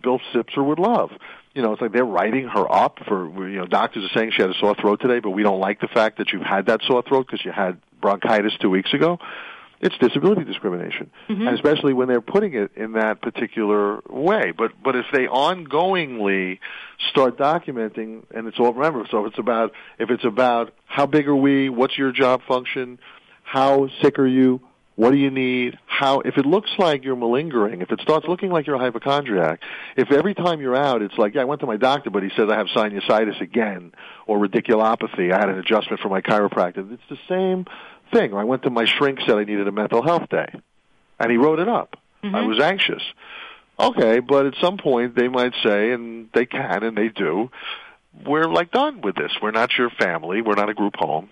B: Bill Sipser would love. You know, it's like they're writing her up for you know doctors are saying she had a sore throat today, but we don't like the fact that you've had that sore throat because you had bronchitis two weeks ago it's disability discrimination,
C: mm-hmm.
B: and especially when they're putting it in that particular way. But but if they ongoingly start documenting, and it's all remember, so if it's about if it's about how big are we, what's your job function, how sick are you, what do you need? How, if it looks like you're malingering, if it starts looking like you're a hypochondriac, if every time you're out it's like, yeah, I went to my doctor, but he says I have sinusitis again, or radiculopathy, I had an adjustment for my chiropractor, it's the same thing. I went to my shrink, said I needed a mental health day, and he wrote it up.
C: Mm-hmm.
B: I was anxious. Okay, but at some point they might say, and they can, and they do, we're like done with this. We're not your family. We're not a group home.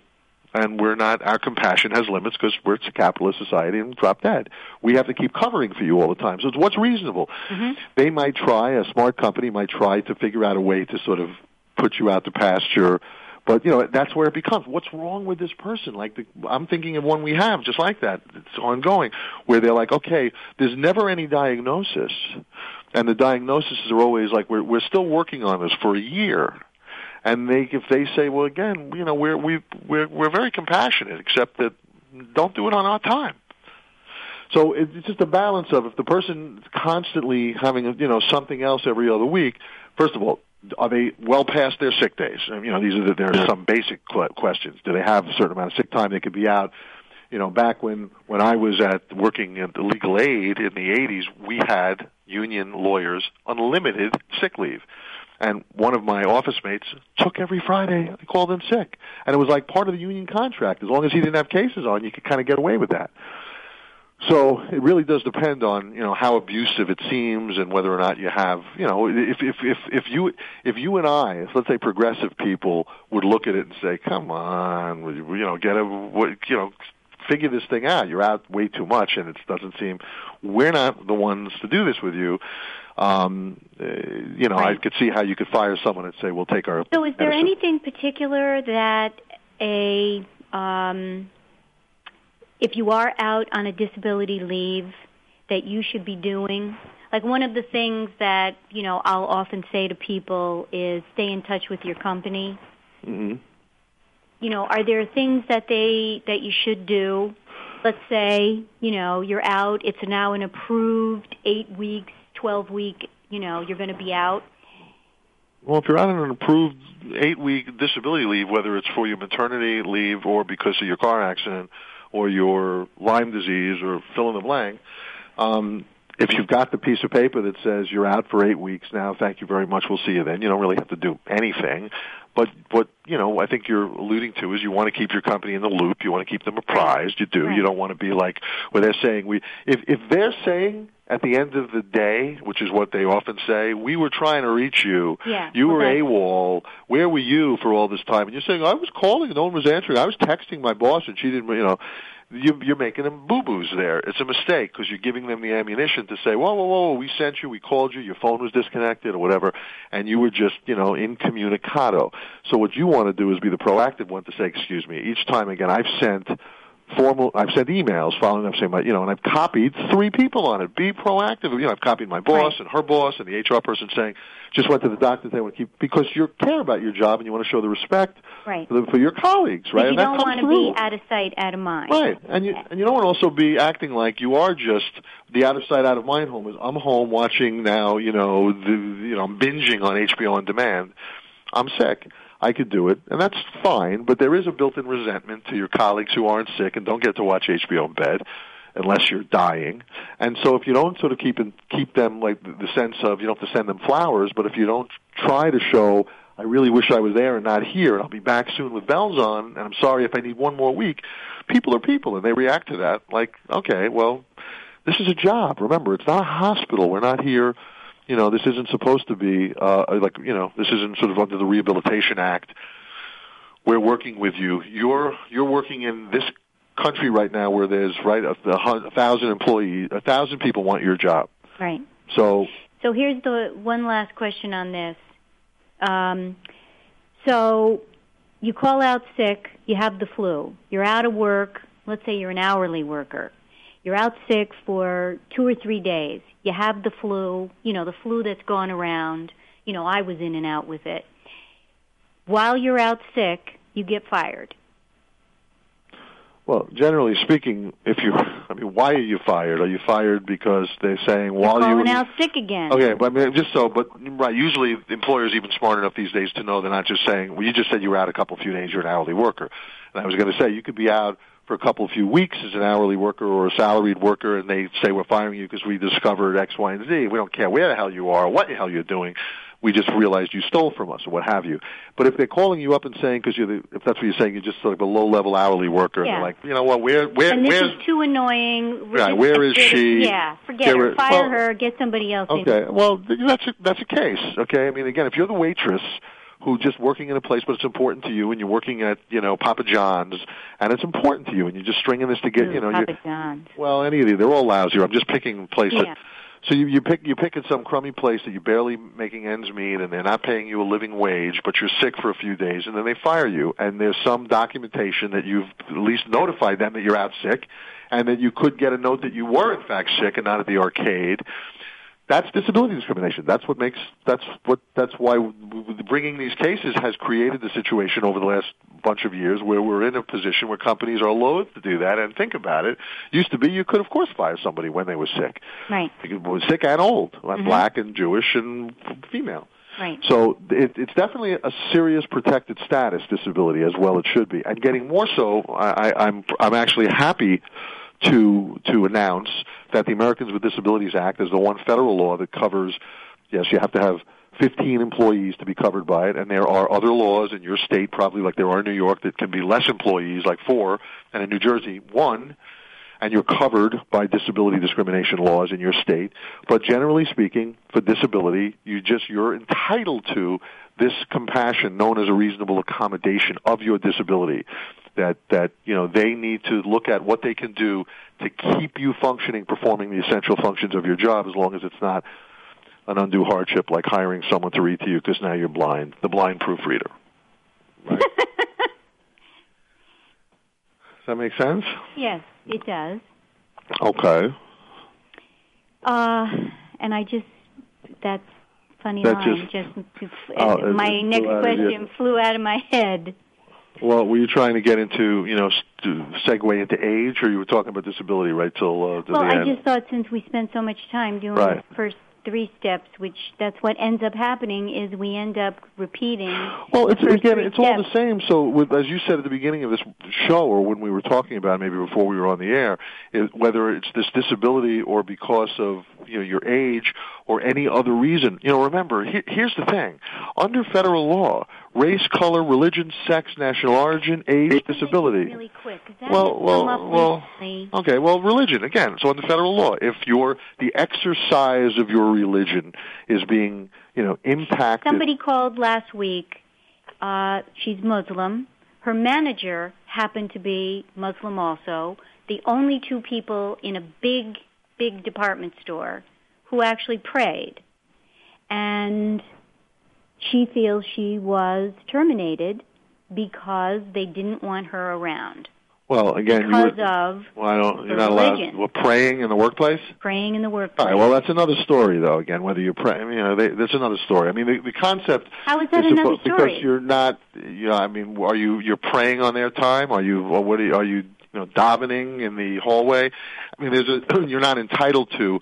B: And we're not, our compassion has limits because we're it's a capitalist society and drop dead. We have to keep covering for you all the time. So it's what's reasonable.
C: Mm-hmm.
B: They might try, a smart company might try to figure out a way to sort of put you out to pasture but you know that's where it becomes. What's wrong with this person? Like the, i'm thinking of one we have just like that. It's ongoing. Where they're like okay there's never any diagnosis. And the diagnoses are always like we're we're still working on this for a year. And they if they say well again you know we're we we're we're very compassionate except that don't do it on our time. So it's just a balance of if the person constantly having you know something else every other week first of all are they well past their sick days? Um, you know, these are the, there are some basic questions. Do they have a certain amount of sick time they could be out? You know, back when when I was at working at the legal aid in the 80s, we had union lawyers unlimited sick leave. And one of my office mates took every Friday. He called in sick, and it was like part of the union contract. As long as he didn't have cases on, you could kind of get away with that. So it really does depend on you know how abusive it seems and whether or not you have you know if if if if you if you and I let's say progressive people would look at it and say come on you know get a you know figure this thing out. You're out way too much and it doesn't seem we're not the ones to do this with you. Um uh, you know
C: right.
B: I could see how you could fire someone and say we'll take our
C: so is there anything particular that a um if you are out on a disability leave that you should be doing? Like one of the things that, you know, I'll often say to people is stay in touch with your company.
B: Mm-hmm.
C: You know, are there things that they that you should do? Let's say, you know, you're out, it's now an approved 8 weeks, 12 week, you know, you're going to be out.
B: Well, if you're out on an approved eight week disability leave, whether it's for your maternity leave or because of your car accident, or your Lyme disease or fill in the blank, Um, if you've got the piece of paper that says you're out for eight weeks now, thank you very much. We'll see you then. You don't really have to do anything. But what you know, I think you're alluding to is you want to keep your company in the loop. You want to keep them apprised. You do.
C: Right.
B: You don't want to be like where they're saying we. If if they're saying at the end of the day, which is what they often say, we were trying to reach you.
C: Yeah,
B: You were
C: that's-
B: AWOL. Where were you for all this time? And you're saying I was calling and no one was answering. I was texting my boss and she didn't. You know you, you're making them boo-boos there. It's a mistake because you're giving them the ammunition to say, whoa, whoa, whoa, we sent you, we called you, your phone was disconnected or whatever, and you were just, you know, incommunicado. So what you want to do is be the proactive one to say, excuse me, each time again, I've sent formal, I've sent emails following up saying, my, you know, and I've copied three people on it. Be proactive. You know, I've copied my boss
C: Right.
B: and her boss and the HR person saying, just went to the doctor. They want to keep because you care about your job and you want to show the respect
C: Right.
B: for, the, for your colleagues, right?
C: But you
B: and
C: don't want to
B: through.
C: be out of sight, out of mind.
B: Right, and you and you don't want to also be acting like you are just the out of sight, out of mind home. Is I'm home watching now, you know, the you know, I'm binging on HBO on demand. I'm sick. I could do it, and that's fine. But there is a built-in resentment to your colleagues who aren't sick and don't get to watch HBO in bed unless you're dying. And so if you don't sort of keep in, keep them like the, sense of you don't have to send them flowers, but if you don't try to show I really wish I was there and not here, and I'll be back soon with bells on, and I'm sorry if I need one more week. People are people, and they react to that like, okay, well, this is a job. Remember, it's not a hospital. We're not here. You know, this isn't supposed to be uh, like you know, this isn't sort of under the Rehabilitation Act. We're working with you. You're you're working in this country right now where there's right a, a, a thousand employees, a thousand people want your job.
C: Right.
B: So
C: So here's the one last question on this. Um, so you call out sick, you have the flu, you're out of work. Let's say you're an hourly worker. You're out sick for two or three days. You have the flu, you know, the flu that's gone around. You know, I was in and out with it. While you're out sick, you get fired.
B: Well, generally speaking, if you, (laughs) I mean, why are you fired? Are you fired because they're saying while
C: You're
B: you
C: out sick again.
B: Okay, but I mean, just so, but right. Usually, employers even smart enough these days to know they're not just saying. Well, you just said you were out a couple few days. You're an hourly worker, and I was going to say you could be out for a couple of few weeks as an hourly worker or a salaried worker, and they say we're firing you because we discovered X, Y, and Z. We don't care where the hell you are, or what the hell you're doing. We just realized you stole from us, or what have you. But if they're calling you up and saying, because you're the, if that's what you're saying, you're just sort of a low-level hourly worker, and they're like, you know what, where, where,
C: and this
B: where's
C: is too annoying.
B: Right, where is she?
C: Yeah, forget
B: There
C: her. Fire
B: well,
C: her. Get somebody else. in.
B: Okay, well, that's a, that's a case. Okay, I mean, again, if you're the waitress who just working in a place, but it's important to you, and you're working at you know Papa John's, and it's important to you, and you're just stringing this to get you know,
C: Papa John's.
B: well, any of these, they're all lousy. I'm just picking places.
C: Yeah.
B: So you you pick you pick at some crummy place that you're barely making ends meet, and they're not paying you a living wage, but you're sick for a few days, and then they fire you. And there's some documentation that you've at least notified them that you're out sick, and that you could get a note that you were in fact sick and not at the arcade. That's disability discrimination. That's what makes that's what that's why bringing these cases has created the situation over the last bunch of years where we're in a position where companies are loath to do that and think about it. Used to be you could of course fire somebody when they were sick.
C: Right.
B: Were sick and old, and
C: Mhm.
B: black and Jewish and female.
C: Right.
B: So it, it's definitely a serious protected status disability, as well it should be, and getting more so. I, I, I'm I'm actually happy to to announce that the Americans with Disabilities Act is the one federal law that covers. Yes, you have to have 15 employees to be covered by it, and there are other laws in your state, probably like there are in New York, that can be less employees, like four, and in New Jersey, one and you're covered by disability discrimination laws in your state. But generally speaking, for disability, you just you're entitled to this compassion known as a reasonable accommodation of your disability. That that you know they need to look at what they can do to keep you functioning, performing the essential functions of your job, as long as it's not an undue hardship like hiring someone to read to you because now you're blind, the blind proofreader. Right? (laughs) Does that make sense?
C: yes, it does.
B: Okay.
C: Uh, and I just that's funny
B: That
C: line.
B: just-
C: Just,
B: Oh, it-
C: my next
B: flew
C: question flew out of my head.
B: Well, were you trying to get into, you know, segue into age, or you were talking about disability right till uh,
C: Well,
B: the
C: I
B: end?
C: just thought since we spent so much time doing
B: Right.
C: the first three steps, which that's what ends up happening is we end up repeating.
B: Well, it's again, it's all the same. So, with, as you said at the beginning of this show, or when we were talking about it, maybe before we were on the air, is whether it's this disability or because of you know your age or any other reason. You know, remember, here, here's the thing: under federal law, race, color, religion, sex, national origin, age, disability.
C: Really quick.
B: Well, well, well. Okay, well, religion again. So under federal law, if your the exercise of your religion is being, you know, impacted.
C: Somebody called last week. Uh, she's Muslim. Her manager happened to be Muslim also. The only two people in a big, big department store who actually prayed. And she feels she was terminated because they didn't want her around
B: well, again, you
C: because
B: would,
C: of
B: well, I don't, you're not allowed.
C: religion.
B: Well, praying in the workplace.
C: praying in the workplace.
B: right. Well, that's another story, though. Again, whether you're praying, you know, they, that's another story. I mean, the, the concept.
C: How is that
B: is
C: another story?
B: Because you're not. You know, I mean, are you you're praying on their time? Are you? Or what are you, are you? You know, davening in the hallway. I mean, there's a. (clears throat) You're not entitled to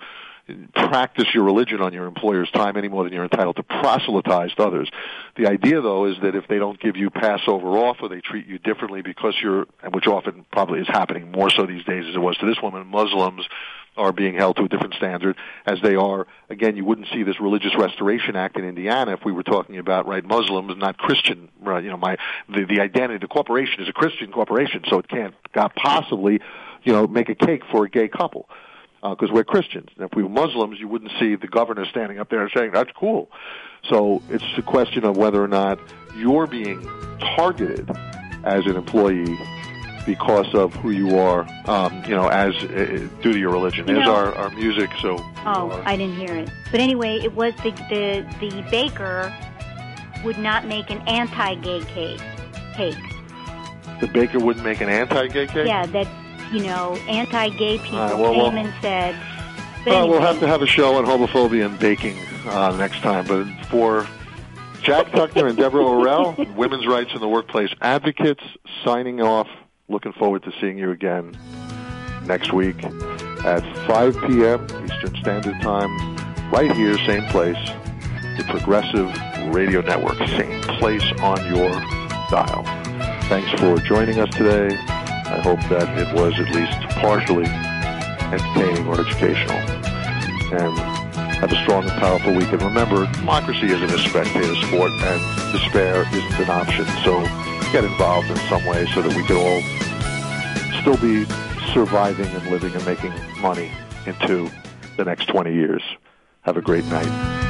B: practice your religion on your employer's time any more than you're entitled to proselytize to others. The idea, though, is that if they don't give you Passover off or they treat you differently because you're, which often probably is happening more so these days as it was to this woman, Muslims are being held to a different standard as they are. Again, you wouldn't see this Religious Restoration Act in Indiana if we were talking about right Muslims, not Christian. Right? You know, my the the identity, the corporation is a Christian corporation, so it can't possibly, you know, make a cake for a gay couple because we're Christians. And if we were Muslims, you wouldn't see the governor standing up there and saying, that's cool. So it's a question of whether or not you're being targeted as an employee because of who you are, um, you know, as uh, due to your religion.
C: You
B: There's
C: know-
B: our, our music, so.
C: Oh,
B: uh,
C: I didn't hear it. But anyway, it was the the the baker would not make an anti-gay cake. Cake.
B: the baker wouldn't make an anti-gay cake?
C: Yeah, that you know, anti-gay people
B: right, well,
C: came
B: well-
C: and said. But
B: Well, we'll have to have a show on homophobia and baking uh, next time. But for Jack Tuckner and Deborah Orell, (laughs) women's rights in the workplace advocates, signing off. Looking forward to seeing you again next week at 5 p.m. Eastern Standard Time, right here, same place, the Progressive Radio Network, same place on your dial. Thanks for joining us today. I hope that it was at least partially entertaining or educational. And have a strong and powerful week. And remember, democracy isn't a spectator sport, and despair isn't an option. So get involved in some way so that we can all still be surviving and living and making money into the next 20 years. Have a great night.